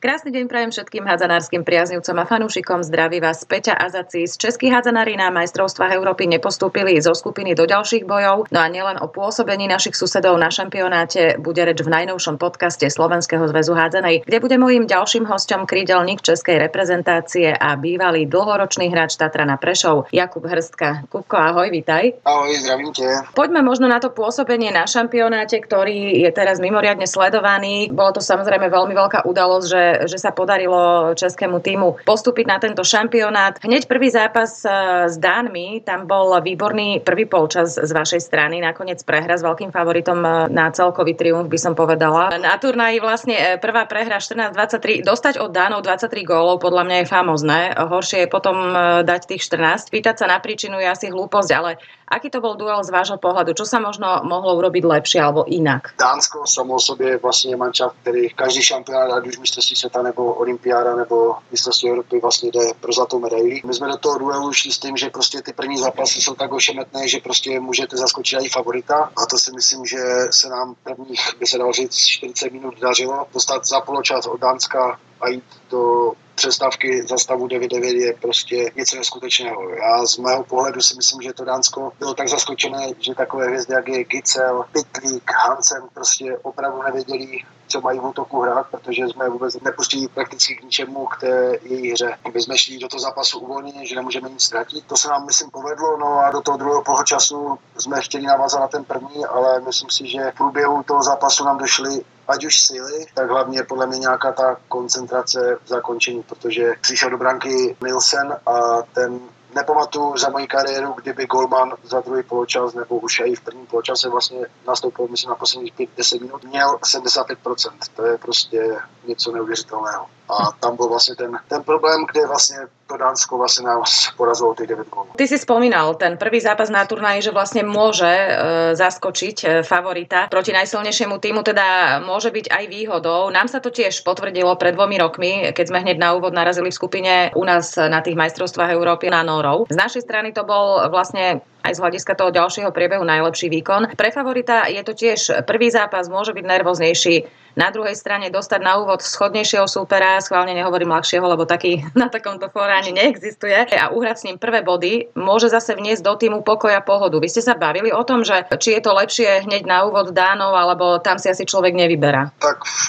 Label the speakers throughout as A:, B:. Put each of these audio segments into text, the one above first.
A: Krásny deň prajem všetkým hádzanárskym priaznivcom a fanúšikom. Zdraví vás Peťa Azacis. Českí hádzanári na majstrovstvách Európy nepostúpili zo skupiny do ďalších bojov. No a nielen o pôsobení našich susedov na šampionáte bude reč v najnovšom podcaste Slovenského zväzu hádzanej, kde bude mojím ďalším hostom krídelník českej reprezentácie a bývalý dlhoročný hráč Tatra na Prešov Jakub Hrstka. Kupko, ahoj, vítaj.
B: Ahoj, zdravím te.
A: Poďme možno na to pôsobenie na šampionáte, ktorý je teraz mimoriadne sledovaný. Bolo to samozrejme veľmi veľká udalosť, že že, sa podarilo českému týmu postúpiť na tento šampionát. Hneď prvý zápas e, s Dánmi, tam bol výborný prvý polčas z vašej strany, nakoniec prehra s veľkým favoritom e, na celkový triumf, by som povedala. Na turnaji vlastne e, prvá prehra 14-23, dostať od Dánov 23 gólov podľa mňa je famozné, horšie je potom dať tých 14. Pýtať sa na príčinu je asi hlúposť, ale Aký to bol duel z vášho pohľadu? Čo sa možno mohlo urobiť lepšie alebo inak?
B: Dánsko samo o sobě je vlastně manča, který každý šampionát, ať už mistrovství světa nebo olympiáda nebo mistrovství Evropy vlastně jde pro zlatou medaili. My jsme do toho duelu šli s tím, že prostě ty první zápasy jsou tak ošemetné, že prostě můžete zaskočit i favorita a to si myslím, že se nám prvních, by se dalo říct, 40 minut dařilo. Dostat za poločas od Dánska a jít do přestávky za stavu 9-9 je prostě něco neskutečného. Já z mého pohledu si myslím, že to Dánsko bylo tak zaskočené, že takové hvězdy, jak je Gicel, Pitlík, Hansen, prostě opravdu nevěděli, co mají v útoku hrát, protože jsme vůbec nepustili prakticky k ničemu k té její hře. My jsme šli do toho zápasu uvolněně, že nemůžeme nic ztratit. To se nám, myslím, povedlo, no a do toho druhého poločasu jsme chtěli navázat na ten první, ale myslím si, že v průběhu toho zápasu nám došly ať už síly, tak hlavně podle mě nějaká ta koncentrace v zakončení, protože přišel do branky Nielsen a ten nepamatuju za moji kariéru, kdyby Golman za druhý poločas nebo už i v prvním poločase vlastně nastoupil, myslím, na posledních 5-10 minut, měl 75%. To je prostě něco neuvěřitelného. A tam byl vlastně ten, ten problém, kde vlastně to Dánsko vlastne nás porazilo tých 9 gólov.
A: Ty si spomínal ten prvý zápas na turnaji, že vlastne môže e, zaskočiť e, favorita proti najsilnejšiemu týmu, teda môže byť aj výhodou. Nám sa to tiež potvrdilo pred dvomi rokmi, keď sme hneď na úvod narazili v skupine u nás na tých majstrovstvách Európy na Norov. Z našej strany to bol vlastne aj z hľadiska toho ďalšieho priebehu najlepší výkon. Pre favorita je to tiež prvý zápas, môže byť nervóznejší. Na druhej strane dostať na úvod schodnejšieho súpera, schválne nehovorím ľahšieho, lebo taký na takomto fóre ani neexistuje a uhrať s ním prvé body môže zase vniesť do týmu pokoja pohodu. Vy ste sa bavili o tom, že či je to lepšie hneď na úvod Dánov, alebo tam si asi človek nevyberá?
B: Tak v,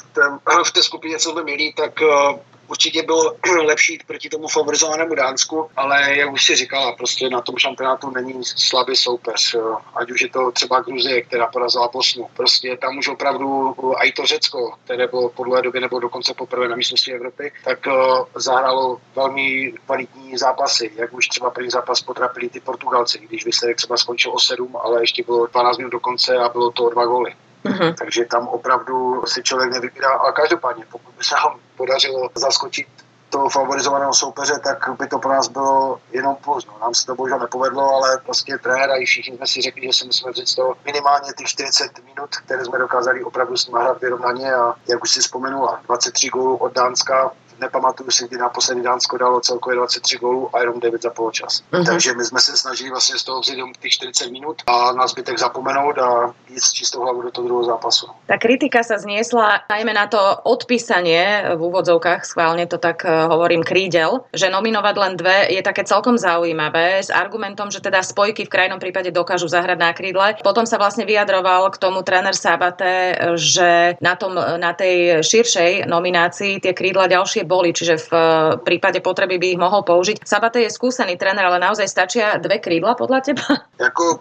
B: v té skupině, co jsme milí, tak uh určitě bylo lepší proti tomu favorizovanému Dánsku, ale jak už si říkala, prostě na tom šampionátu není slabý soupeř. Ať už je to třeba Gruzie, která porazila Bosnu. Prostě tam už opravdu i to Řecko, které bylo podle doby nebo dokonce poprvé na mistrovství Evropy, tak eh, zahrálo velmi kvalitní zápasy. Jak už třeba první zápas potrapili ty Portugalci, když výsledek třeba skončil o 7, ale ještě bylo 12 minut do konce a bylo to o dva góly. Uh-huh. Takže tam opravdu si člověk nevybírá, ale každopádně, pokud by se nám podařilo zaskočit toho favorizovaného soupeře, tak by to pro nás bylo jenom plus. No. Nám se to bohužel nepovedlo, ale prostě trenér a i všichni jsme si řekli, že si musíme vzít z toho minimálně těch 40 minut, které jsme dokázali opravdu s hrát vyrovnaně a jak už si vzpomenula, 23 gólů od Dánska, nepamatuju si, kdy naposledy Dánsko dalo celkově 23 gólů a jenom 9 za poločas. Uh-huh. Takže my jsme se snažili vlastně z toho vzít těch 40 minut a na zbytek zapomenout a jít s čistou hlavu do toho druhého zápasu.
A: Ta kritika sa zniesla najmä na to odpísanie v úvodzovkách, schválne to tak eh, hovorím, krídel, že nominovať len dve je také celkom zaujímavé s argumentom, že teda spojky v krajnom prípade dokážu zahrať na krídle. Potom sa vlastne vyjadroval k tomu tréner Sabate, že na, tom, na tej širšej nominácii tie krídla ďalšie boli, čiže v eh, prípade potreby by ich mohol použiť. Sabate je skúsený tréner, ale naozaj stačia dve krídla podľa teba?
B: Jako,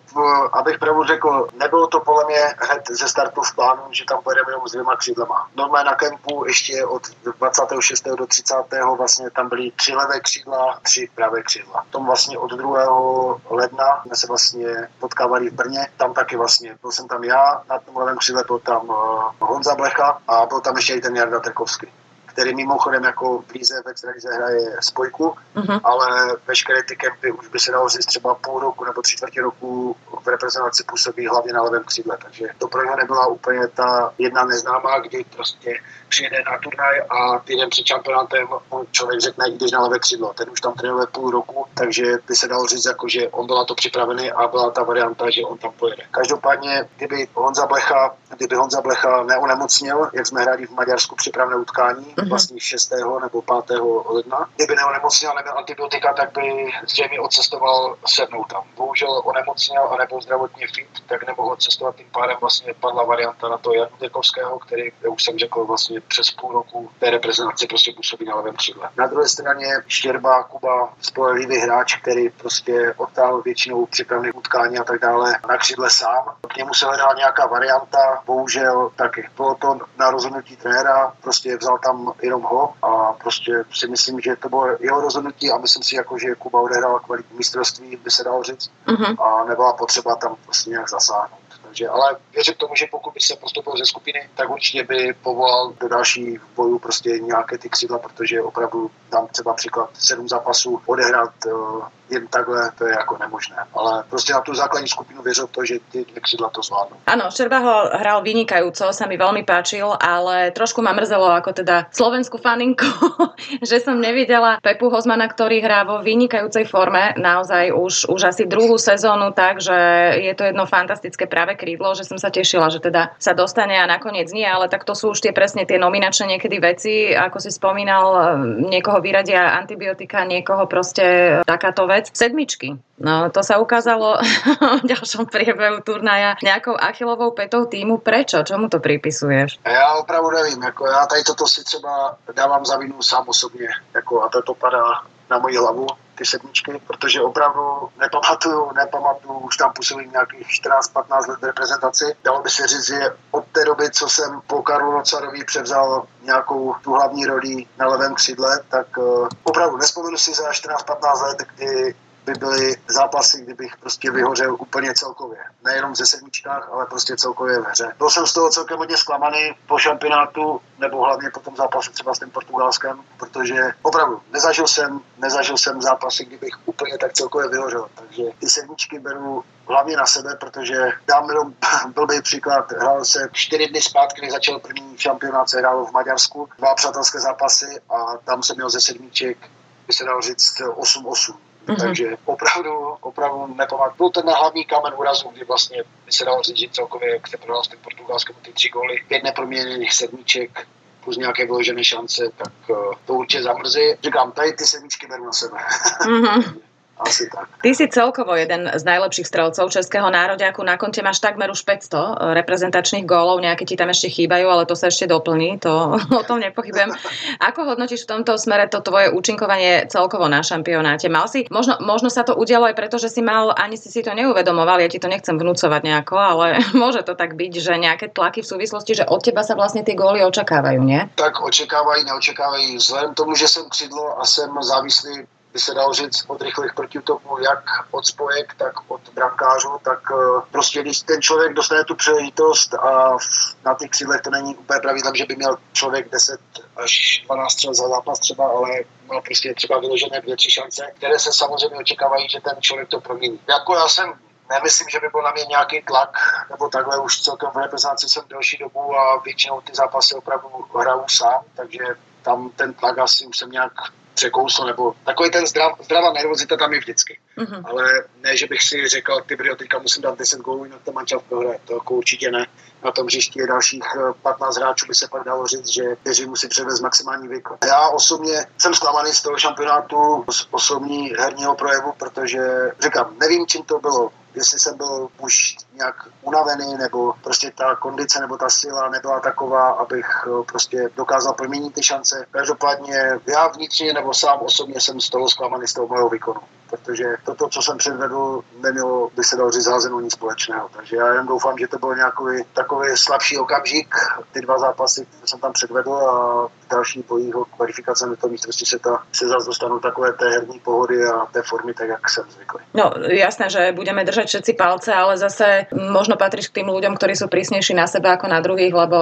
B: abych pravdu řekl, nebylo to podle mě hned ze startu v plánu, že tam pojedeme jenom s dvěma křídlema. Normálně na kempu ještě od 26. do 30. vlastně tam byly tři levé křídla, tři pravé křídla. Tom vlastně od 2. ledna jsme se vlastně potkávali v Brně, tam taky vlastně, byl jsem tam já, na tom levém křídle byl tam uh, Honza Blecha a byl tam ještě i ten Jarda Trkovský který mimochodem jako v Líze v extralize hraje spojku, uh-huh. ale veškeré ty kempy už by se dalo říct třeba půl roku nebo tři čtvrtě roku v reprezentaci působí hlavně na levém křídle, takže to pro něho nebyla úplně ta jedna neznámá, kdy prostě přijede na turnaj a týden před šampionátem člověk řekne, jdeš na levé křídlo. Ten už tam trénuje půl roku, takže by se dalo říct, jako, že on byl na to připravený a byla ta varianta, že on tam pojede. Každopádně, kdyby Honza Blecha, kdyby Honza Blecha neonemocnil, jak jsme hráli v Maďarsku připravné utkání, mm-hmm. vlastně 6. nebo 5. ledna, kdyby neonemocnil a neměl antibiotika, tak by zřejmě odcestoval sednout tam. Bohužel onemocnil a nebyl zdravotně fit, tak nemohl odcestovat. Tím pádem vlastně padla varianta na to Janu Dekovského, který, jak už jsem řekl, vlastně přes půl roku té reprezentaci prostě působí na levém křídle. Na druhé straně Štěrba, Kuba, spolehlivý hráč, který prostě odtáhl většinou připravených utkání a tak dále na křídle sám. K němu se hledala nějaká varianta, bohužel taky. Bylo to na rozhodnutí trenéra, prostě vzal tam jenom ho a prostě si myslím, že to bylo jeho rozhodnutí a myslím si, jako, že Kuba odehrál kvalitní mistrovství, by se dalo říct, uh-huh. a nebyla potřeba tam prostě nějak zasáhnout. Takže, ale věřím tomu, že pokud by se postoupil ze skupiny, tak určitě by povolal do dalších bojů prostě nějaké ty křídla, protože opravdu tam třeba příklad sedm zápasů odehrát uh, jen takhle, to je jako nemožné. Ale prostě na tu základní skupinu věřil to, že ty dvě křídla to zvládnu.
A: Áno, Šerba ho hral vynikajúco, sa mi veľmi páčil, ale trošku ma mrzelo ako teda slovenskú faninku, že som nevidela Pepu Hozmana, ktorý hrá vo vynikajúcej forme, naozaj už, už asi druhú sezónu, takže je to jedno fantastické práve krídlo, že som sa tešila, že teda sa dostane a nakoniec nie, ale tak to sú už tie presne tie nominačné niekedy veci, ako si spomínal, niekoho vyradia antibiotika, niekoho proste takáto vec vec. Sedmičky. No, to sa ukázalo v ďalšom priebehu turnaja nejakou achilovou petou týmu. Prečo? Čomu to pripisuješ?
B: Já opravdu nevím. Jako já tady toto si třeba dávám za vinu sám osobně. Jako, a to padá na moji hlavu ty sedmičky, protože opravdu nepamatuju, nepamatuju, už tam působím nějakých 14-15 let reprezentaci. Dalo by se říct, že té doby, co jsem po Karlu Nocarovi převzal nějakou tu hlavní roli na levém křídle, tak uh, opravdu nespomenu si za 14-15 let, kdy by byly zápasy, kdybych prostě vyhořel úplně celkově. Nejenom ze sedmičkách, ale prostě celkově v hře. Byl jsem z toho celkem hodně zklamaný po šampionátu, nebo hlavně po tom zápasu třeba s tím Portugalskem, protože opravdu nezažil jsem, nezažil jsem zápasy, kdybych úplně tak celkově vyhořel. Takže ty sedmičky beru hlavně na sebe, protože dám jenom blbý příklad. Hrál se čtyři dny zpátky, než začal první šampionát, se hrálo v Maďarsku, dva přátelské zápasy a tam jsem měl ze sedmiček, by se dalo říct 8-8 Mm-hmm. Takže opravdu, opravdu nepamatuju. Byl ten hlavní kamen úrazu, kdy vlastně by se dalo říct, že celkově, jak se prodal s tím portugalským ty tři góly, pět neproměněných sedmiček, plus nějaké vyložené šance, tak uh, to určitě zamrzí. Říkám, tady ty sedmičky beru na sebe. Mm-hmm. Asi tak.
A: Ty si celkovo jeden z najlepších strelcov Českého nároďaku. Na konte máš takmer už 500 eh, reprezentačných gólov, nejaké ti tam ešte chýbajú, ale to sa ešte doplní, to o tom nepochybujem. Ako hodnotíš v tomto smere to tvoje účinkovanie celkovo na šampionáte? Mal si, možno, možno sa to udialo aj preto, že si mal, ani si si to neuvedomoval, ja ti to nechcem vnúcovať nejako, ale môže to tak byť, že nejaké tlaky v súvislosti, že od teba sa vlastne tie góly očakávajú, nie?
B: Tak očekávají, neočekávají. Vzhledem tomu, že jsem křidlo a jsem závislý by se dalo říct od rychlých protiútoků, jak od spojek, tak od brankářů, tak eh, prostě když ten člověk dostane tu příležitost a na těch křídlech to není úplně pravidlem, že by měl člověk 10 až 12 střel za zápas třeba, ale má prostě třeba vyložené dvě, tři šance, které se samozřejmě očekávají, že ten člověk to promění. Jako já jsem nemyslím, že by byl na mě nějaký tlak, nebo takhle už celkem v reprezentaci jsem delší dobu a většinou ty zápasy opravdu hraju sám, takže tam ten tlak asi už jsem nějak překousl, nebo takový ten zdrav, zdravá nervozita tam je vždycky. Mm-hmm. Ale ne, že bych si řekl, ty brio, teďka musím dát 10 gólů, na to mančav prohraje. To jako určitě ne. Na tom hřišti je dalších 15 eh, hráčů, by se pak dalo říct, že kteří musí převést maximální výkon. Já osobně jsem zklamaný z toho šampionátu, z osobní herního projevu, protože říkám, nevím, čím to bylo jestli jsem byl už nějak unavený, nebo prostě ta kondice nebo ta síla nebyla taková, abych eh, prostě dokázal proměnit ty šance. Každopádně já vnitřně nebo sám osobně jsem z toho zklamaný z toho mého výkonu protože toto, co jsem předvedl, nemělo by se dalo říct nic společného. Takže já jen doufám, že to byl nějaký takový slabší okamžik, ty dva zápasy, které jsem tam předvedl a další bojí o kvalifikace na to mistrovství světa se zase dostanou takové té herní pohody a té formy, tak jak jsem zvyklý.
A: No jasné, že budeme držať všetci palce, ale zase možno patríš k tým ľuďom, ktorí sú prísnejší na seba ako na druhých, lebo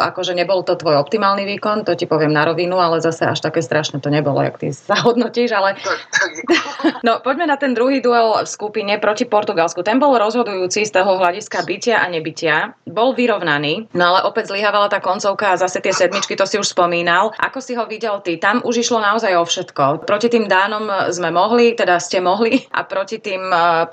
A: akože nebol to tvoj optimálny výkon, to ti poviem na rovinu, ale zase až také strašné to nebolo, jak ty sa hodnotíš, ale... No, poďme na ten druhý duel v skupine proti Portugalsku. Ten bol rozhodujúci z toho hľadiska bytia a nebytia. Bol vyrovnaný, no ale opäť zlyhávala tá koncovka a zase tie sedmičky, to si už spomínal. Ako si ho videl ty? Tam už išlo naozaj o všetko. Proti tým Dánom sme mohli, teda ste mohli a proti tým eh,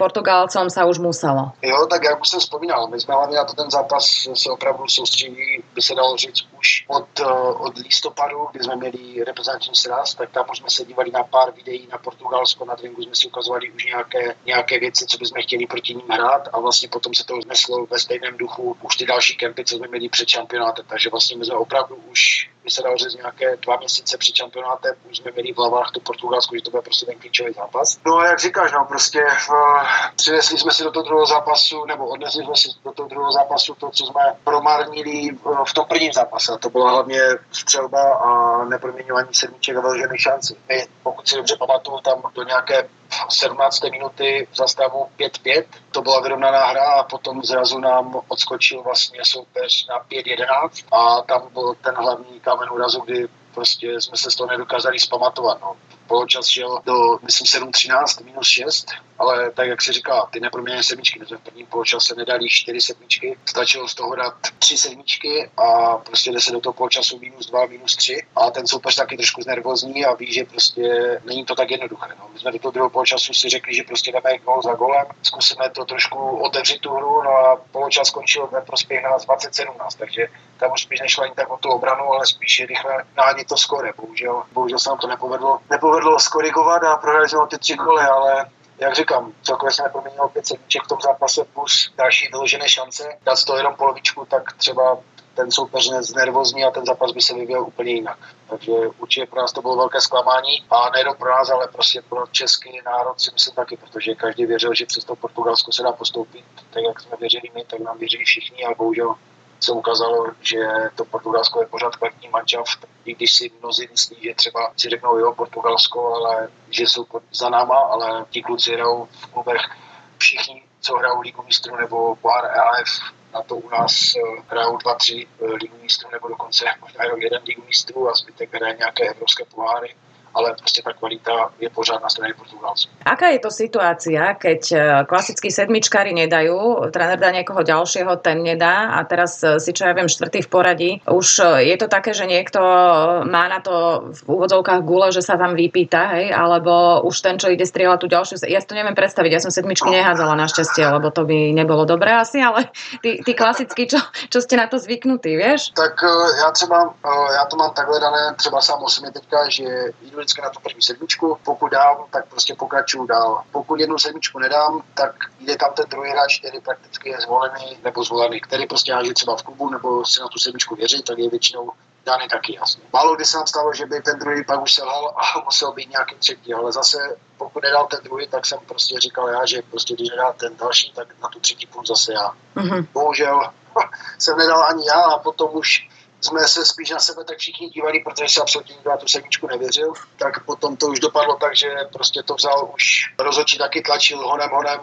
A: Portugalcom sa už muselo.
B: Jo, tak jak už jsem vzpomínal, my jsme hlavně na to ten zápas se opravdu soustředili, by se dalo říct, už od, eh, od listopadu, kdy jsme měli reprezentační sraz, tak tam už jsme se dívali na pár videí na Portugalsko, na Dringu jsme si ukazovali už nějaké, nějaké věci, co bychom chtěli proti ním hrát a vlastně potom se to zneslo ve stejném duchu už ty další kempy, co jsme měli před šampionátem. Takže vlastně my jsme opravdu už by se dalo říct nějaké dva měsíce před šampionátem, už jsme měli v hlavách to Portugalsko, že to bude prostě ten klíčový zápas. No a jak říkáš, no prostě uh, přinesli jsme si do toho druhého zápasu, nebo odnesli jsme si do toho druhého zápasu to, co jsme promarnili v tom prvním zápase. A to byla hlavně střelba a neproměňování sedmiček a velžených šancí. My, pokud si dobře pamatuju, tam do nějaké 17. minuty v zastavu 5-5. To byla vyrovnaná hra a potom zrazu nám odskočil vlastně soupeř na 5-11 a tam byl ten hlavní kámen úrazu, kdy prostě jsme se z toho nedokázali zpamatovat. No. Poločas šel do, myslím, 7-13, minus 6, ale tak, jak se říká, ty neproměněné sedmičky, my jsme v prvním poločase nedali 4 sedmičky, stačilo z toho dát 3 sedmičky a prostě jde se do toho poločasu minus 2, minus 3 a ten soupeř taky trošku znervozní a ví, že prostě není to tak jednoduché. No. My jsme do toho druhého poločasu si řekli, že prostě jdeme gol za golem, zkusíme to trošku otevřít tu hru, no a poločas skončil ve prospěch nás 2017, takže tam už spíš nešlo ani tak o tu obranu, ale spíš rychle nahánět to skore. Bohužel, bohužel se nám to nepovedlo, nepovedlo skorigovat a prohráli jsme ty tři goly, ale jak říkám, celkově se neproměnilo pět sedmiček v tom zápase plus další vyložené šance. Dát z toho jenom polovičku, tak třeba ten soupeř znervozní a ten zápas by se vyvíjel úplně jinak. Takže určitě pro nás to bylo velké zklamání a nejenom pro nás, ale prostě pro český národ si myslím taky, protože každý věřil, že přes to Portugalsko se dá postoupit. Tak jak jsme věřili my, tak nám věřili všichni a bohužel se ukázalo, že to Portugalsko je pořád kvalitní manšaft, i když si mnozí myslí, že třeba si řeknou jo, Portugalsko, ale že jsou za náma, ale ti kluci hrajou v klubech. Všichni, co hrajou Ligu mistrů nebo pohár EAF, na to u nás eh, hrajou dva, tři eh, ligu mistrů nebo dokonce možná jenom jeden ligu mistrů a zbytek hraje nějaké evropské poháry ale proste tá kvalita je pořád na strane Portugalcov.
A: Aká je to situácia, keď e, klasickí sedmičkári nedajú, tréner dá niekoho ďalšieho, ten nedá a teraz e, si čo ja viem, štvrtý v poradí. Už e, je to také, že niekto má na to v úvodzovkách gule, že sa tam vypýta, hej, alebo už ten, čo ide strieľať tú ďalšiu, ja si to neviem predstaviť, ja som sedmičky nehádzala našťastie, lebo to by nebolo dobré asi, ale tí, tí klasickí, čo, čo ste na to zvyknutí, vieš?
B: Tak ja třeba, ja to mám takhle dané, třeba sám o teďka, že idú vždycky na tu první sedmičku, pokud dám, tak prostě pokračuju dál. Pokud jednu sedmičku nedám, tak jde tam ten druhý hráč, který prakticky je zvolený nebo zvolený, který prostě háží třeba v klubu nebo si na tu sedmičku věří, tak je většinou dány taky jasně. Málo kdy se nám stalo, že by ten druhý pak už selhal a musel být nějaký třetí, ale zase pokud nedal ten druhý, tak jsem prostě říkal já, že prostě když nedal ten další, tak na tu třetí půl zase já. Mm-hmm. Bohužel jsem nedal ani já a potom už jsme se spíš na sebe tak všichni dívali, protože se absolutně nikdo na tu sedmičku nevěřil, tak potom to už dopadlo tak, že prostě to vzal už rozhodčí taky tlačil honem honem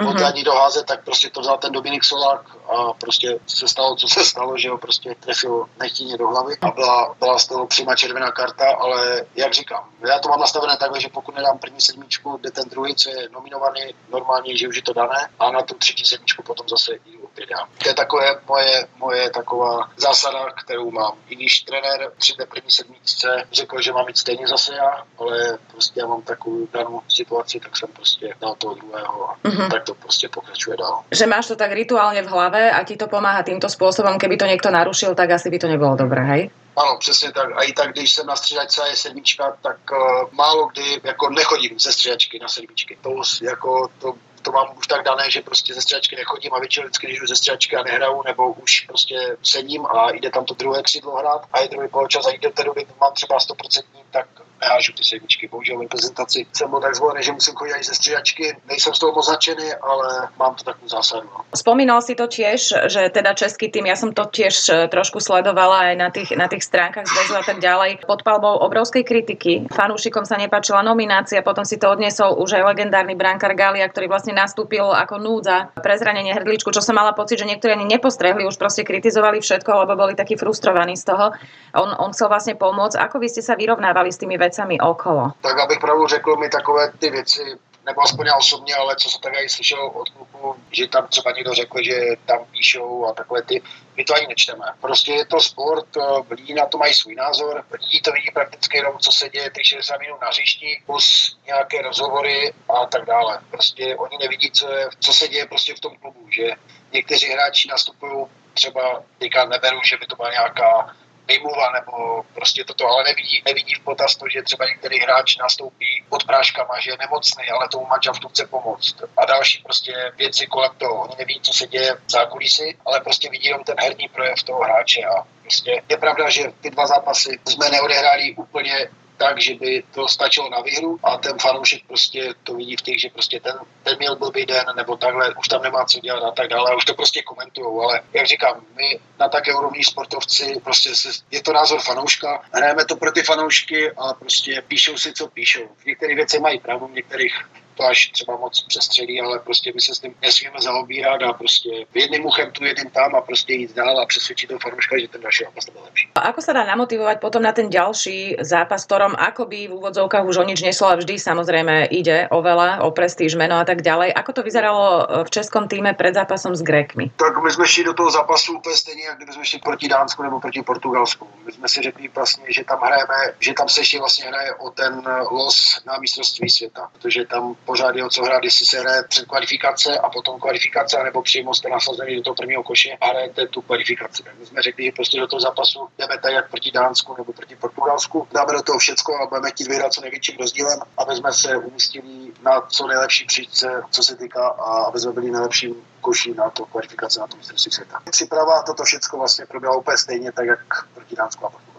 B: mm-hmm. ani doházet, tak prostě to vzal ten Dominik Solák a prostě se stalo, co se stalo, že ho prostě trefil nechtíně do hlavy a byla, byla z toho přímá červená karta, ale jak říkám, já to mám nastavené takhle, že pokud nedám první sedmičku, kde ten druhý, co je nominovaný, normálně, že už je to dané a na tu třetí sedmičku potom zase jdu opět já. To je takové moje, moje taková zásada, kterou mám. I když trenér při té první sedmičce řekl, že mám mít stejně zase já, ale prostě já mám takovou danou situaci, tak jsem prostě dal toho druhého mm-hmm. tak to prostě pokračuje dál.
A: Že máš to tak rituálně v hlave a ti to pomáha týmto způsobem, keby to někdo narušil, tak asi by to nebylo dobré, hej?
B: Ano, přesně tak. A i tak, když jsem na střídačce a je sedmička, tak uh, málo kdy jako nechodím ze střídačky na sedmičky. To jako to to mám už tak dané, že prostě ze střídačky nechodím a většinou vždycky, když jdu ze střídačky a nehraju, nebo už prostě sedím a jde tam to druhé křídlo hrát a je druhý poločas a jde do té doby mám třeba 100%, tak nehážu ty sedmičky. Bohužel v reprezentaci jsem byl tak zvolený, že musím chodit ze střídačky. Nejsem z toho moc nadšený, ale mám to takú zásadu. No.
A: Spomínal si to tiež, že teda český tým, ja som to tiež e, trošku sledovala aj na tých, na tých stránkach zväzu a tak ďalej. Pod palbou obrovskej kritiky. Fanúšikom sa nepáčila nominácia, potom si to odniesol už aj legendárny brankár Galia, ktorý vlastne nastúpil ako núdza pre zranenie hrdličku, čo som mala pocit, že niektorí ani nepostrehli, už proste kritizovali všetko, lebo boli takí frustrovaní z toho. On, on chcel vlastne pomôcť. Ako vy ste sa vyrovnávali s tými vecami okolo?
B: Tak abych pravdu řekl, mi takové ty věci nebo aspoň já osobně, ale co jsem tady slyšel od klubu, že tam třeba někdo řekl, že tam píšou a takové ty, my to ani nečteme. Prostě je to sport, eh, lidi na to mají svůj názor, lidi to vidí prakticky jenom, co se děje těch 60 minut na hřišti, plus nějaké rozhovory a tak dále. Prostě oni nevidí, co, je, co se děje prostě v tom klubu, že někteří hráči nastupují třeba, teďka neberu, že by to byla nějaká vymluva nebo prostě toto, ale nevidí, nevidí v potaz to, že třeba některý hráč nastoupí pod práškama, že je nemocný, ale tomu manželstvu chce pomoct. A další prostě věci kolem toho. Oni neví, co se děje v zákulisí, ale prostě vidí jenom ten herní projev toho hráče a prostě je pravda, že ty dva zápasy jsme neodehráli úplně tak, že by to stačilo na výhru a ten fanoušek prostě to vidí v těch, že prostě ten, ten měl blbý den nebo takhle, už tam nemá co dělat a tak dále, a už to prostě komentují, ale jak říkám, my na také úrovni sportovci, prostě se, je to názor fanouška, hrajeme to pro ty fanoušky a prostě píšou si, co píšou. V některých věcech mají pravdu, v některých to až třeba moc přestřelí, ale prostě my se s tím nesmíme zaobírat a prostě jedným uchem tu, jedným tam a prostě jít dál a přesvědčit toho fanúška, že ten další zápas byl lepší.
A: A ako sa dá namotivovať potom na ten ďalší zápas, ktorom akoby v úvodzovkách už o nič neslo a vždy samozrejme ide o veľa, o prestíž, meno a tak ďalej. Ako to vyzeralo v českom týme pred zápasom s Grékmi?
B: Tak my jsme šli do toho zápasu úplně stejně, jak kdyby jsme šli proti Dánsku nebo proti Portugalsku. My jsme si řekli vlastně, že tam hrajeme, že tam se ještě vlastně hraje o ten los na mistrovství světa, protože tam pořád je o co hrát, jestli se hraje před kvalifikace a potom kvalifikace, nebo přímo jste nasazení do toho prvního koše a hrajete tu kvalifikaci. My jsme řekli, že prostě do toho zápasu jdeme tak jak proti Dánsku nebo proti Portugalsku. Dáme do toho všecko a budeme chtít vyhrát co největším rozdílem, aby jsme se umístili na co nejlepší příčce, co se týká, a aby jsme byli nejlepším koší na to kvalifikace na tom mistrovství světa. Příprava toto všechno vlastně proběhlo úplně stejně, tak jak proti Dánsku a Portugalsku.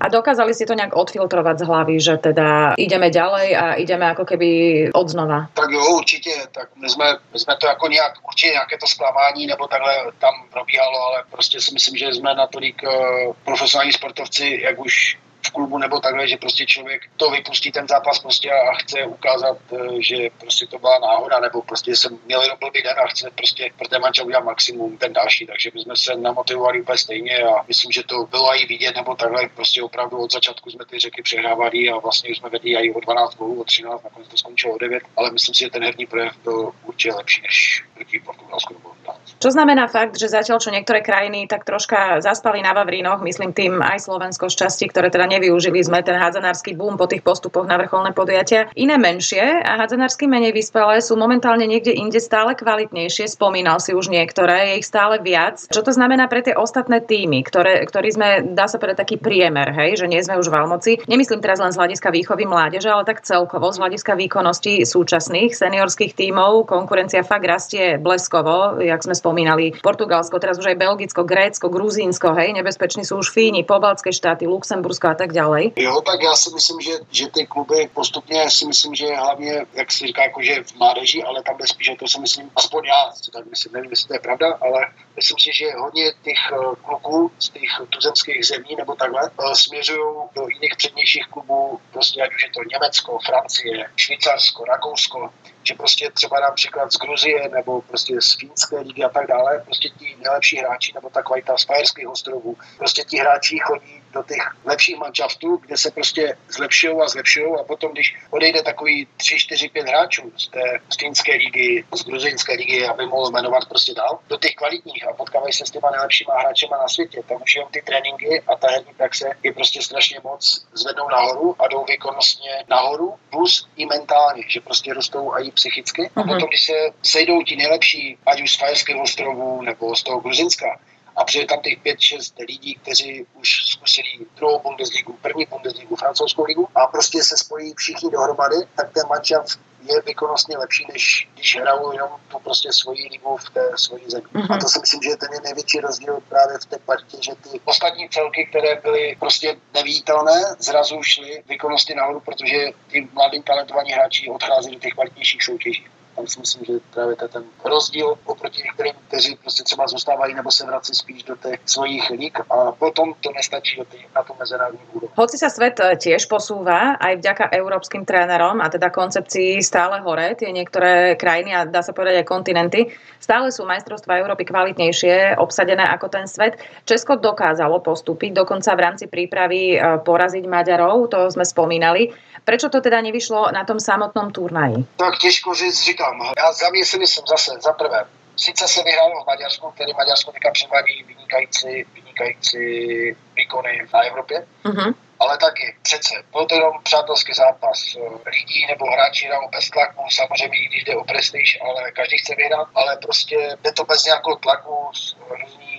A: A dokázali si to nejak odfiltrovať z hlavy, že teda ideme ďalej a ideme ako keby od znova.
B: Tak jo, určitě. Tak my jsme, my jsme to jako nějak, určitě nějaké to zklamání nebo takhle tam probíhalo, ale prostě si myslím, že jsme natolik uh, profesionální sportovci, jak už v klubu nebo takhle, že prostě člověk to vypustí ten zápas prostě a chce ukázat, eh, že prostě to byla náhoda, nebo prostě jsem měl jenom blbý den a chce prostě pro ten mančel udělat maximum ten další, takže my jsme se namotivovali úplně stejně a myslím, že to bylo i vidět, nebo takhle prostě opravdu od začátku jsme ty řeky přehrávali a vlastně jsme vedli i o 12 gólů, o 13, nakonec to skončilo o 9, ale myslím si, že ten herní projev byl určitě lepší než proti Portugalsku nebo
A: Čo znamená fakt, že zatiaľ čo niektoré krajiny tak troška zaspali na Vavrínoch, myslím tým aj Slovensko z časti, ktoré teda nevyužili sme ten hádzanársky boom po tých postupoch na vrcholné podujatia. Iné menšie a hádzanársky menej vyspelé sú momentálne niekde inde stále kvalitnejšie. Spomínal si už niektoré, je ich stále viac. Čo to znamená pre tie ostatné týmy, ktoré, ktorí sme, dá sa povedať, taký priemer, hej, že nie sme už v Almoci. Nemyslím teraz len z hľadiska výchovy mládeže, ale tak celkovo z hľadiska výkonnosti súčasných seniorských tímov. Konkurencia fakt rastie bleskovo, jak sme spomínali. Portugalsko, teraz už aj Belgicko, Grécko, Gruzínsko, hej, nebezpeční sú už Fíni, pobaltské štáty, Luxembursko a tak ďalej.
B: Jo, tak já si myslím, že, že ty kluby postupně si myslím, že hlavně, jak se říká, jako že v mládeži, ale tam je spíš, to si myslím, aspoň já si tak myslím, nevím, jestli to je pravda, ale myslím si, že hodně těch eh, kluků z těch tuzemských zemí nebo takhle eh, směřují do jiných přednějších klubů, prostě ať už je to Německo, Francie, Švýcarsko, Rakousko, že prostě třeba například z Gruzie nebo prostě z Fínské ligy a tak dále, prostě ti nejlepší hráči nebo ta kvalita z Fajerských ostrovů, prostě ti hráči chodí do těch lepších manšaftů, kde se prostě zlepšují a zlepšují a potom, když odejde takový 3, 4, 5 hráčů z té z Fínské ligy, z Gruzinské ligy, aby mohl jmenovat prostě dál, do těch kvalitních a potkávají se s těma nejlepšíma hráčema na světě, tak už jenom ty tréninky a ta herní praxe je prostě strašně moc zvednou nahoru a jdou výkonnostně nahoru, plus i mentálně, že prostě rostou i psychicky. A potom, když se sejdou ti nejlepší, ať už z Fajerských ostrovů nebo z toho Gruzinska, a přijde tam těch 5-6 lidí, kteří už zkusili druhou Bundesligu, první Bundesligu, francouzskou ligu a prostě se spojí všichni dohromady, tak ten mančaft je výkonnostně lepší, než když hrajou jenom tu prostě svoji ligu v té svojí zemi. Mm-hmm. A to si myslím, že je ten je největší rozdíl právě v té partii, že ty ostatní celky, které byly prostě nevítelné, zrazu šly výkonnostně nahoru, protože ty mladí talentovaní hráči odcházeli do těch kvalitnějších soutěží. Tam si myslím, že právě to ten rozdíl oproti některým, kteří prostě třeba zůstávají nebo se vrací spíš do těch svojich lík a potom to nestačí do tých, na tú medzinárodnú úroveň.
A: Hoci sa svet e, tiež posúva aj vďaka európskym trénerom a teda koncepcii stále hore, tie niektoré krajiny a dá sa povedať aj kontinenty, stále sú majstrovstvá Európy kvalitnejšie, obsadené ako ten svet. Česko dokázalo postúpiť, dokonca v rámci prípravy e, poraziť Maďarov, to sme spomínali. Prečo to teda nevyšlo na tom samotnom turnaji?
B: Tak těžko říct, říkám. Já za mě si myslím zase, za prvé, Sice se vyhrálo v Maďarsku, který Maďarsko teďka převádí vynikající, vynikající výkony na Evropě, mm-hmm. ale taky přece byl to jenom přátelský zápas lidí nebo hráči hrajou bez tlaku, samozřejmě i když jde o prestiž, ale každý chce vyhrát, ale prostě jde to bez nějakého tlaku, různí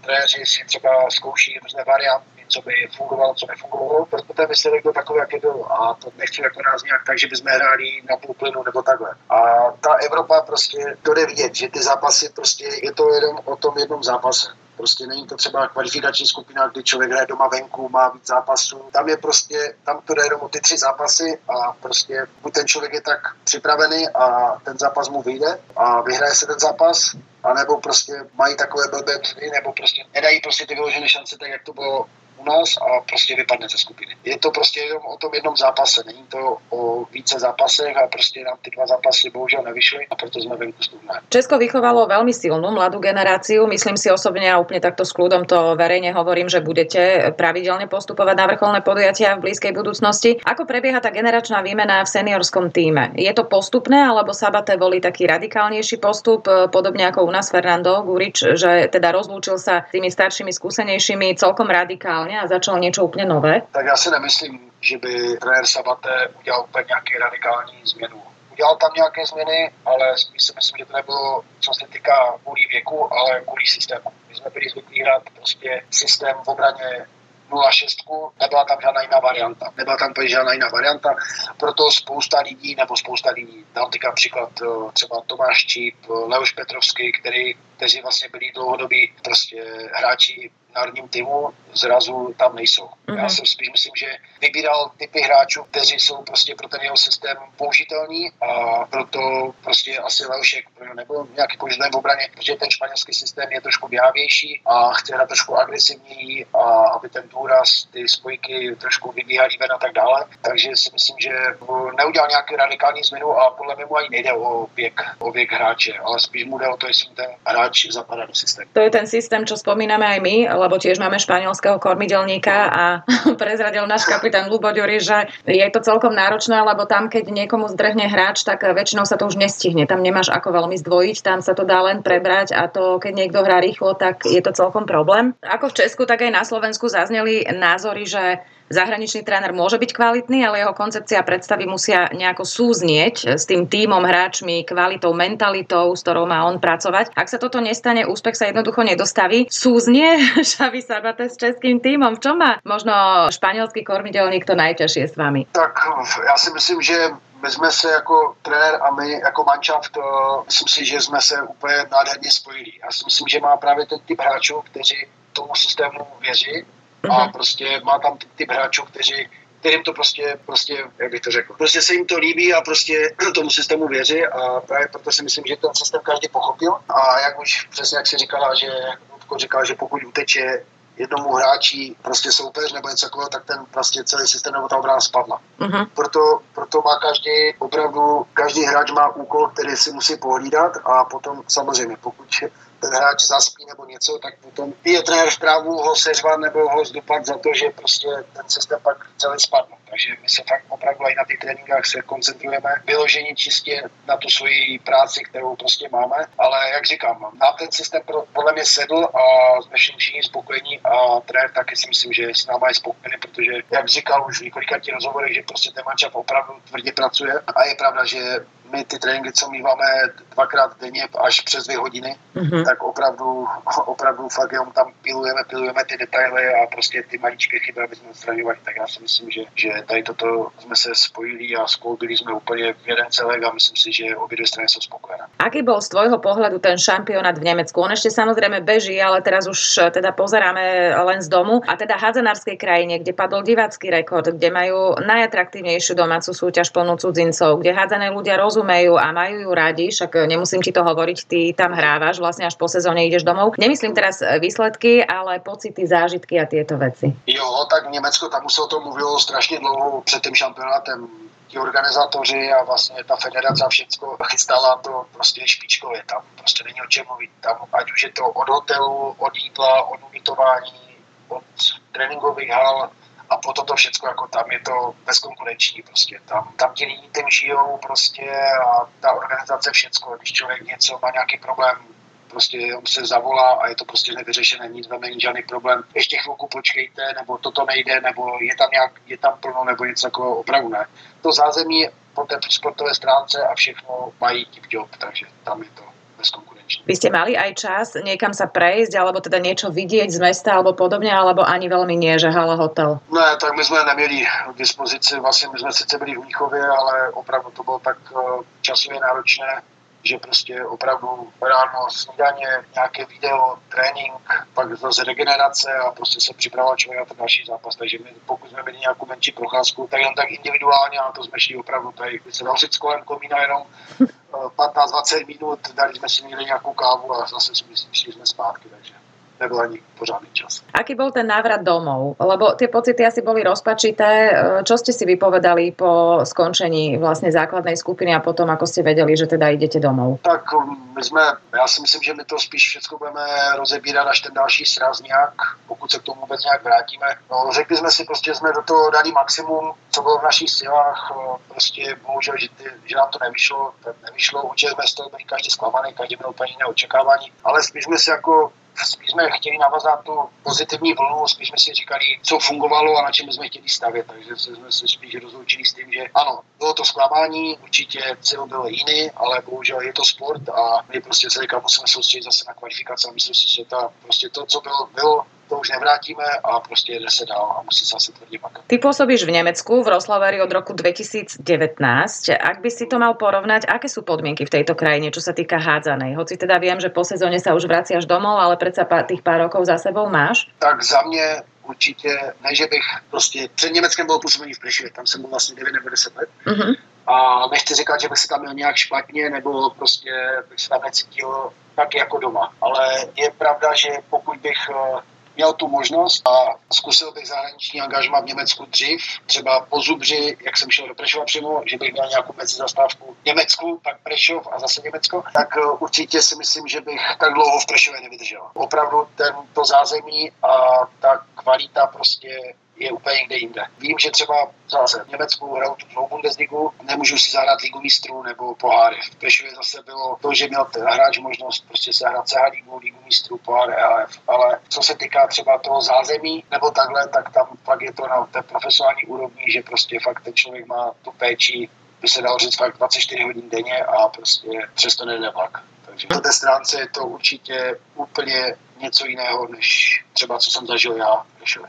B: trenéři si třeba zkouší různé varianty, co by fungovalo, co nefungovalo. Proto ten výsledek byl takový, jaký byl. A to nechci jako nás nějak tak, že bychom hráli na půl plynu nebo takhle. A ta Evropa prostě, to jde vidět, že ty zápasy prostě je to jenom o tom jednom zápase. Prostě není to třeba kvalifikační skupina, kdy člověk hraje doma venku, má víc zápasů. Tam je prostě, tam to jde jenom o ty tři zápasy a prostě buď ten člověk je tak připravený a ten zápas mu vyjde a vyhraje se ten zápas, anebo prostě mají takové blbé nebo prostě nedají prostě ty vyložené šance, tak jak to bylo u nás a prostě vypadne ze skupiny. Je to prostě jenom o tom jednom zápase, není to o více zápasech a prostě nám ty dva zápasy bohužel nevyšly a proto sme venku z
A: Česko vychovalo veľmi silnú mladú generáciu. Myslím si osobne a úplne takto s kľudom to verejne hovorím, že budete pravidelne postupovať na vrcholné podujatia v blízkej budúcnosti. Ako prebieha tá generačná výmena v seniorskom týme? Je to postupné alebo Sabate volí taký radikálnejší postup, podobne ako u nás Fernando Gurič, že teda rozlúčil sa s tými staršími, skúsenejšími celkom radikálne a začal niečo úplne nové?
B: Tak já si nemyslím, že by trenér Sabate udělal úplně nějaký radikální změnu. Udělal tam nějaké změny, ale spíš si myslím, že to nebylo, co se týká kvůli věku, ale kvůli systému. My jsme byli zvyklí hrát prostě systém v obraně 0,6, nebyla tam žádná jiná varianta. Nebyla tam žádná jiná varianta, proto spousta lidí, nebo spousta lidí, dám teďka příklad eh, třeba Tomáš Číp, Leoš Petrovský, který, kteří vlastně byli dlouhodobí prostě hráči národním týmu zrazu tam nejsou. Mm-hmm. Já si spíš myslím, že vybíral typy hráčů, kteří jsou prostě pro ten jeho systém použitelní a proto prostě asi Leošek nebyl nějaký použitelný v obraně, protože ten španělský systém je trošku běhavější a chce hrát trošku agresivněji a aby ten důraz, ty spojky trošku vybíhali ven a tak dále. Takže si myslím, že neudělal nějaký radikální změnu a podle mě mu ani nejde o věk, o věk hráče, ale spíš mu jde o to, jestli ten hráč zapadá do systému.
A: To je ten systém, čo spomíname aj my, lebo tiež máme španielského kormidelníka a prezradil náš kapitán Lubo že je to celkom náročné, lebo tam, keď niekomu zdrhne hráč, tak väčšinou sa to už nestihne. Tam nemáš ako veľmi zdvojiť, tam sa to dá len prebrať a to, keď niekto hrá rýchlo, tak je to celkom problém. Ako v Česku, tak aj na Slovensku zazneli názory, že zahraničný tréner môže byť kvalitný, ale jeho koncepcia predstavy musia nejako súznieť s tým tímom, hráčmi, kvalitou, mentalitou, s ktorou má on pracovať. Ak sa toto nestane, úspech sa jednoducho nedostaví. Súznie Šavi Sabate s českým tímom. V čom má možno španielský kormidelník to najťažšie s vami?
B: Tak já si myslím, že my jsme se jako trenér a my jako manšaft, myslím si, že jsme se úplně nádherně spojili. Já si myslím, že má právě ten typ hráčů, kteří tomu systému věří mm-hmm. a mhm. prostě má tam typ hráčů, kteří kterým to prostě, prostě, jak bych to řekl, prostě se jim to líbí a prostě tomu systému věří a právě proto si myslím, že ten systém každý pochopil a jak už přesně jak si říkala, že Ludko říkal, že pokud uteče jednomu hráči prostě soupeř nebo něco takového, tak ten prostě celý systém nebo ta obrana spadla. Uh-huh. Proto, proto má každý, opravdu každý hráč má úkol, který si musí pohlídat a potom samozřejmě, pokud ten hráč zaspí nebo něco, tak potom je trenér v právu ho seřvat nebo ho zdupat za to, že prostě ten systém pak celý spadne. Takže my se tak opravdu i na těch tréninkách se koncentrujeme vyložení čistě na tu svoji práci, kterou prostě máme. Ale jak říkám, nám ten systém podle mě sedl a jsme všichni spokojení a trenér taky si myslím, že s náma je spokojený, protože jak říkal už v několika těch rozhovorech, že prostě ten mančap opravdu tvrdě pracuje a je pravda, že my ty tréninky, co míváme dvakrát denně až přes dvě hodiny, mm-hmm. tak opravdu, opravdu fakt jenom tam pilujeme, pilujeme ty detaily a prostě ty maličké chyby, aby jsme odstraňovali. Tak já si myslím, že, že tady toto jsme se spojili a skloubili jsme úplně v jeden celek a myslím si, že obě dvě strany jsou spokojené.
A: Aký bol z tvojho pohľadu ten šampionát v Nemecku? On ešte samozrejme beží, ale teraz už e, teda pozeráme len z domu. A teda hádzanárskej krajine, kde padol divácky rekord, kde majú najatraktívnejšiu domácu súťaž plnú cudzincov, kde hádzané ľudia rozumejú a majú ju radi, však nemusím ti to hovoriť, ty tam hrávaš, vlastne až po sezóne ideš domov. Nemyslím teraz výsledky, ale pocity, zážitky a tieto veci.
B: Jo, tak v Německu tam už se o tom mluvilo strašně dlouho před tím šampionátem ti organizátoři a vlastně ta federace a všecko chystala to prostě špičkově. Tam prostě není o čem mluvit. Tam ať už je to od hotelu, od jídla, od ubytování, od tréninkových hal, a po toto všechno, jako tam je to bezkonkurenční prostě. Tam, tam ti lidi tím žijou prostě a ta organizace všecko. Když člověk něco má nějaký problém, prostě on se zavolá a je to prostě nevyřešené, nic tam není žádný problém. Ještě chvilku počkejte, nebo toto nejde, nebo je tam nějak, je tam plno, nebo něco jako opravdu ne. To zázemí po té sportové stránce a všechno mají tip job, takže tam je to bezkonkurenčné.
A: Vy ste mali aj čas niekam sa prejsť, alebo teda niečo vidieť z mesta, alebo podobne, alebo ani veľmi nie, že hala hotel?
B: Ne, tak my jsme neměli k dispozici, vlastně my jsme sice byli v Mnichově, ale opravdu to bylo tak eh, časově náročné, že prostě opravdu ráno snídaně, nějaké video, trénink, pak zase regenerace a prostě se připravoval člověk na ten další zápas. Takže my, pokud jsme měli nějakou menší procházku, tak jen tak individuálně a to jsme šli opravdu tady se říct kolem komína jenom 15-20 minut, dali jsme si někde nějakou kávu a zase šli jsme zpátky. Takže nebol ani pořádny čas.
A: Aký bol ten návrat domov? Lebo tie pocity asi boli rozpačité. Čo ste si vypovedali po skončení vlastne základnej skupiny a potom, ako ste vedeli, že teda idete domov?
B: Tak um, my jsme, já si myslím, že my to spíš všechno budeme rozebírat až ten další sraz nějak, pokud se k tomu vůbec nějak vrátíme. No, řekli jsme si, prostě jsme do toho dali maximum, co bylo v našich silách. Prostě bohužel, že, ty, že nám to nevyšlo, nevyšlo. Určitě jsme z toho byli každý zklamaný, každý měl úplně jiné očekávání. Ale spíš jsme si jako spíš jsme chtěli navazat tu pozitivní vlnu, spíš jsme si říkali, co fungovalo a na čem jsme chtěli stavět. Takže jsme se spíš rozloučili s tím, že ano, bylo to zklamání, určitě cíl byl jiný, ale bohužel je to sport a my prostě se musíme soustředit zase na kvalifikaci a myslím si, že ta, prostě to, co bylo, bylo to už nevrátíme a prostě jde se dál a musí sa asi tvrdě makat.
A: Ty pôsobíš v Nemecku, v Roslaveri od roku 2019. Ak by si to mal porovnať, aké sú podmienky v tejto krajine, čo sa týka hádzanej? Hoci teda viem, že po sezóne sa už vraciaš domov, ale predsa tých pár rokov za sebou máš?
B: Tak za mě určitě, ne, že bych prostě před Německem byl působení v Prešově, tam jsem byl vlastně 9 nebo 10 let. Mm-hmm. A nechci říkat, že bych se tam měl nějak špatně, nebo prostě bych se tam necítil tak jako doma. Ale je pravda, že pokud bych eh, měl tu možnost a zkusil bych zahraniční angažma v Německu dřív, třeba po Zubři, jak jsem šel do Prešova přímo, že bych měl nějakou mezizastávku v Německu, pak Prešov a zase Německo, tak eh, určitě si myslím, že bych tak dlouho v Prešově nevydržel. Opravdu ten, to zázemí a ta kvalita prostě je úplně někde jinde. Vím, že třeba zase v Německu hraju tu dvou Bundesligu, nemůžu si zahrát ligu mistrů nebo poháry. V Prešově zase bylo to, že měl ten hráč možnost prostě se hrát CH ligu, ligu mistrů, pohár EAF. Ale co se týká třeba toho zázemí nebo takhle, tak tam pak je to na té profesionální úrovni, že prostě fakt ten člověk má tu péči, by se dal říct fakt 24 hodin denně a prostě přesto nejde vlak. Takže na té stránce je to určitě úplně něco jiného, než třeba co som zažil ja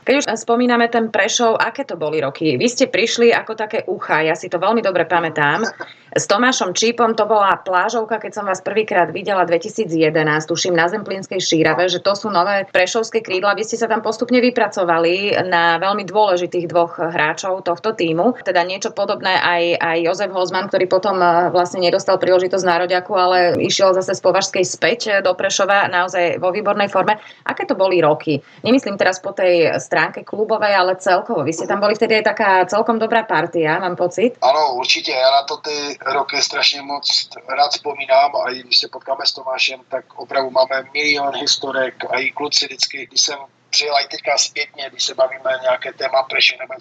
A: Keď už spomíname ten Prešov, aké to boli roky? Vy ste prišli ako také ucha, ja si to veľmi dobre pamätám. S Tomášom Čípom to bola plážovka, keď som vás prvýkrát videla 2011, tuším na Zemplínskej šírave, že to sú nové prešovské krídla. Vy ste sa tam postupne vypracovali na veľmi dôležitých dvoch hráčov tohto týmu. Teda niečo podobné aj, aj Jozef Hozman, ktorý potom eh, vlastne nedostal príležitosť nároďaku, ale išiel zase z Považskej späť do Prešova naozaj vo výbornej forme. Aké to boli roky? Nemyslím teraz po tej stránke klubovej, ale celkovo. Vy ste tam boli vtedy aj taká celkom dobrá partia, mám pocit.
B: Áno, určite. Ja na to ty roky strašně moc rád vzpomínám a i když se potkáme s Tomášem, tak opravdu máme milion historek a i kluci vždycky, když jsem přijel i teďka zpětně, když se bavíme nějaké téma Prešov nebo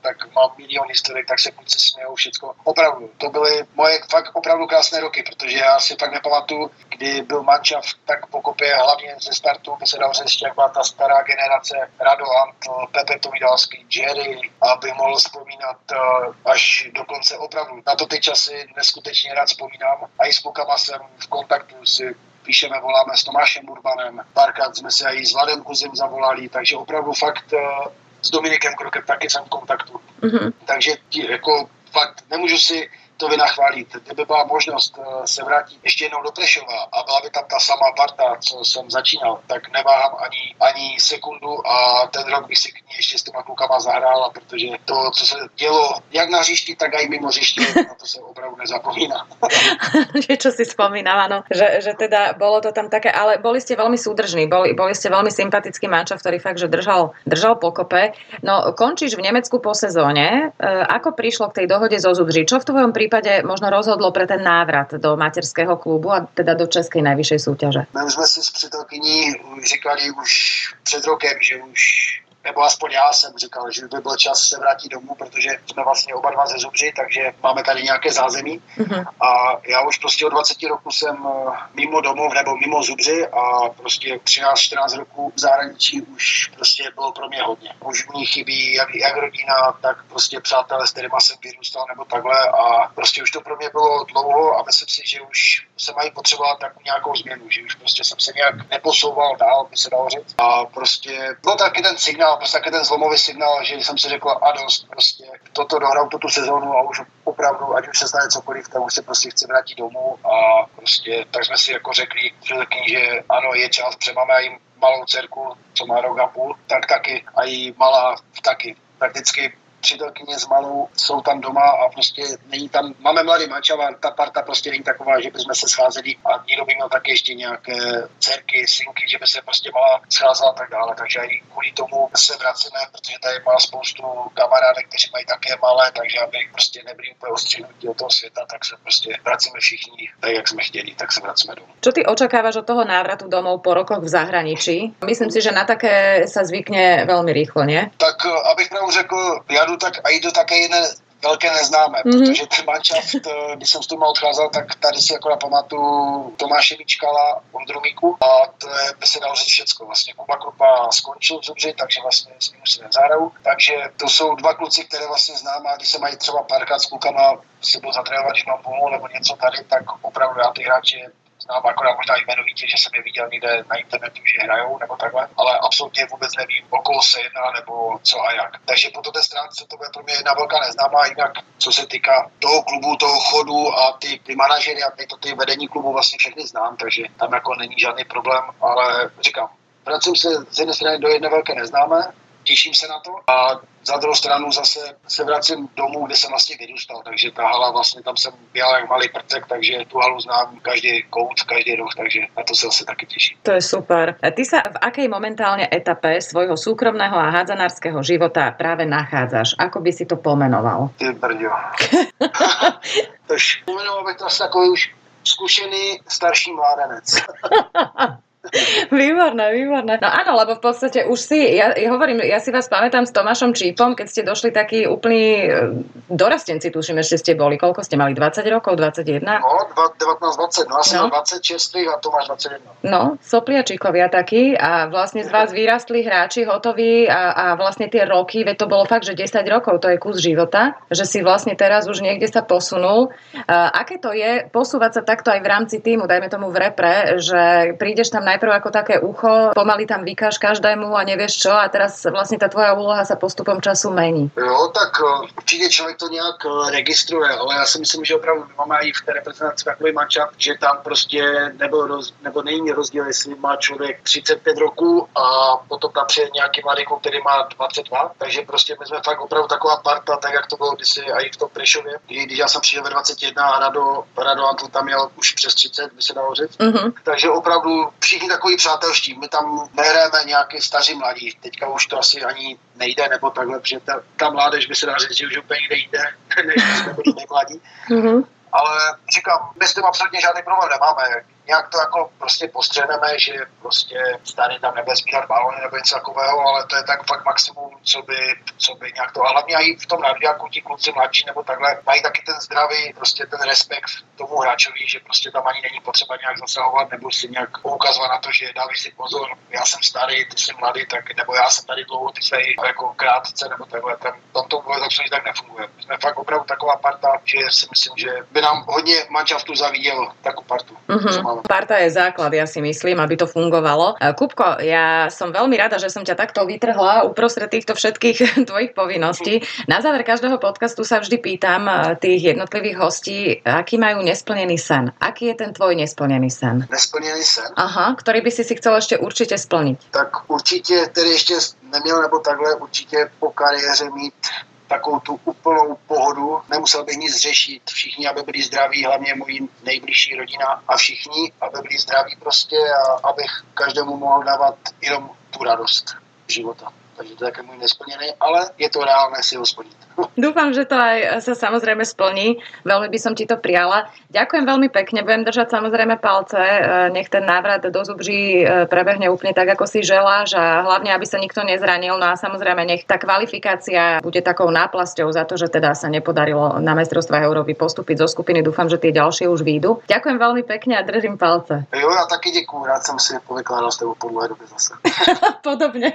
B: tak mám milion historik, tak se kluci smějou všechno. Opravdu, to byly moje fakt opravdu krásné roky, protože já si fakt nepamatuju, kdy byl mančav tak pokopě, hlavně ze startu by se dal říct, jak ta stará generace, Rado Antl, Pepe Tomidalský, Jerry, aby mohl vzpomínat eh, až do konce opravdu. Na to ty časy neskutečně rád vzpomínám. A i s klukama jsem v kontaktu si píšeme, voláme s Tomášem Urbanem, párkrát jsme se i s Vladem Kuzem zavolali, takže opravdu fakt eh, s Dominikem Krokem taky jsem v kontaktu. Mm-hmm. Takže jako fakt nemůžu si to vynachválit. Kdyby byla možnost eh, se vrátit ještě jednou do Prešova a byla by tam ta samá parta, co jsem začínal, tak neváhám ani, ani sekundu a ten rok bych si k ní ještě s těma klukama zahrál, protože to, co se dělo jak na hřišti, tak i mimo hřišti, na to se opravdu nezapomíná.
A: čo si spomínam, áno, že, že teda bolo to tam také, ale boli ste veľmi súdržní, boli, boli ste veľmi sympatický mančov, ktorý fakt, že držal, držal pokope. No, končíš v Nemecku po sezóne. E, ako prišlo k tej dohode zo Zudři? Čo v tvojom prípade prípade možno rozhodlo pre ten návrat do materského klubu a teda do českej najvyššej súťaže?
B: My už sme si s přítelkyní říkali už před rokem, že už nebo aspoň já jsem říkal, že by byl čas se vrátit domů, protože jsme vlastně oba dva ze Zubři, takže máme tady nějaké zázemí. Mm-hmm. A já už prostě od 20 roku jsem eh, mimo domov nebo mimo Zubři a prostě 13-14 roků v zahraničí už prostě bylo pro mě hodně. Už ní chybí jak, jak rodina, tak prostě přátelé, s kterými jsem vyrůstal nebo takhle a prostě už to pro mě bylo dlouho a myslím si, že už se mají potřebovat takovou nějakou změnu, že už prostě jsem se nějak neposouval dál, by se dalo říct. A prostě byl taky ten signál, prostě taky ten zlomový signál, že jsem si řekl a dost, prostě toto dohrál tu sezónu a už opravdu, ať už se stane cokoliv, tak už se prostě chci vrátit domů a prostě tak jsme si jako řekli, že ano, je čas, třeba máme i malou dcerku, co má rok a půl, tak taky, a i malá taky. Prakticky přítelkyně s malou jsou tam doma a prostě není tam, máme mladý mančava, ta parta prostě není taková, že bychom se scházeli a někdo by měl taky ještě nějaké dcerky, synky, že by se prostě malá scházela a tak dále, takže i kvůli tomu se vracíme, protože tady má spoustu kamarádek, kteří mají také malé, takže aby prostě nebyli úplně ostřenutí do toho světa, tak se prostě vracíme všichni tak, jak jsme chtěli, tak se vracíme domů.
A: Co ty očakáváš od toho návratu domov po rokoch v zahraničí? Myslím si, že na také se zvykne velmi rýchlo, ne?
B: Tak eh, abych pravdu řekl, já jdu tak a jdu také jedné velké neznámé, mm-hmm. protože ten manšaft, eh, když jsem s tomu odcházel, tak tady si jako pamatuju Tomáše Mičkala, Ondrumíku a to je, by se dalo říct všecko. Vlastně Kuba Krupa skončil v Zubři, takže vlastně s ním si nezahraju. Takže to jsou dva kluci, které vlastně znám a když se mají třeba párkrát s klukama si budu zatrénovat, když mám pomoc nebo něco tady, tak opravdu já ty hráče znám akorát možná jmenovitě, že jsem je viděl někde na internetu, že hrajou nebo takhle, ale absolutně vůbec nevím, o koho se jedná nebo co a jak. Takže po té stránce to bude pro mě jedna velká neznámá, jinak co se týká toho klubu, toho chodu a ty, ty manažery a ty, to, ty vedení klubu vlastně všechny znám, takže tam jako není žádný problém, ale říkám, vracím se z jedné strany do jedné velké neznámé, těším se na to a za druhou stranu zase se vracím domů, kde jsem vlastně vyrůstal, takže ta hala vlastně tam jsem běhal jak malý prcek, takže tu halu znám každý kout, každý roh, takže na to se zase taky těším.
A: To je super. A ty sa v akej momentálne etape svojho súkromného a hádzanárskeho života práve nachádzaš? Ako by si to pomenoval?
B: Ty brďo. Tož pomenoval bych to asi takový už zkušený starší mládenec.
A: výborné, výborné. No áno, lebo v podstate už si, ja, ja hovorím, ja si vás pamätám s Tomášom Čípom, keď ste došli taký úplný e, dorastenci, tuším, ešte ste boli. Koľko ste mali? 20 rokov? 21?
B: No, 19, 20, no asi no. 26 a Tomáš 21.
A: No, sopliačikovia takí a vlastne z vás vyrastli hráči hotoví a, a vlastne tie roky, veď to bolo fakt, že 10 rokov, to je kus života, že si vlastne teraz už niekde sa posunul. A, aké to je posúvať sa takto aj v rámci týmu, dajme tomu v repre, že prídeš tam najprv ako také ucho, pomaly tam vykáš každému a nevieš čo a teraz vlastne tá tvoja úloha sa postupom času mení.
B: Jo, tak eh, určitě člověk to nějak eh, registruje, ale já si myslím, že opravdu máme i v té reprezentaci takový mančat, že tam prostě nebyl roz, nebo není rozdíl, jestli má člověk 35 roků a potom tam přijde nějaký mladý kluk, který má 22, takže prostě my jsme fakt opravdu taková parta, tak jak to bylo kdysi a i v tom Prešově, když já jsem přišel ve 21 a Rado, Rado Antl tam měl už přes 30, by se dalo říct. Mm-hmm. Takže opravdu všichni takový přátelští. My tam nehrajeme nějaký staří mladí. Teďka už to asi ani nejde, nebo takhle, protože ta, ta mládež by se dá říct, že už úplně někde jde, než jsme byli mladí. Mm-hmm. Ale říkám, my s tím absolutně žádný problém nemáme nějak to jako prostě postřeneme, že prostě starý tam nebude sbírat balony nebo něco takového, ale to je tak fakt maximum, co by, co by nějak to. A hlavně i v tom nadvěku ti kluci mladší nebo takhle mají taky ten zdravý, prostě ten respekt tomu hráčovi, že prostě tam ani není potřeba nějak zasahovat nebo si nějak poukazovat na to, že dávej si pozor, já jsem starý, ty jsi mladý, tak, nebo já jsem tady dlouho, ty jsi jako krátce nebo takhle. Ten, tam to začali tak nefunguje. My jsme fakt opravdu taková parta, že si myslím, že by nám hodně manšaftu zaviděl takú partu.
A: Uh-huh. Parta je základ, ja si myslím, aby to fungovalo. E, Kupko, ja som veľmi rada, že som ťa takto vytrhla uprostred týchto všetkých tvojich povinností. Na záver každého podcastu sa vždy pýtam e, tých jednotlivých hostí, aký majú nesplnený sen. Aký je ten tvoj nesplnený sen?
B: Nesplnený sen?
A: Aha, ktorý by si si chcel ešte určite splniť.
B: Tak určite, tedy ešte neměl nebo takhle určitě po kariéře mít takovou tu úplnou pohodu, nemusel bych nic řešit, všichni, aby byli zdraví, hlavně můj nejbližší rodina a všichni, aby byli zdraví prostě a abych každému mohl dávat jenom tu radost života. Takže to je také môj nesplnený, ale je to reálne si ho splniť.
A: Dúfam, že to aj sa samozrejme splní. Veľmi by som ti to prijala. Ďakujem veľmi pekne, budem držať samozrejme palce. E, nech ten návrat do Zubří e, prebehne úplne tak, ako si želáš a hlavne, aby sa nikto nezranil. No a samozrejme, nech tá kvalifikácia bude takou náplasťou za to, že teda sa nepodarilo na majstrovstvách Európy postúpiť zo skupiny. Dúfam, že tie ďalšie už výjdu. Ďakujem veľmi pekne a držím palce.
B: Jo, ja taky ďakujem. Rád som si povykladal s tebou po dlhé dobe zase.
A: Podobne.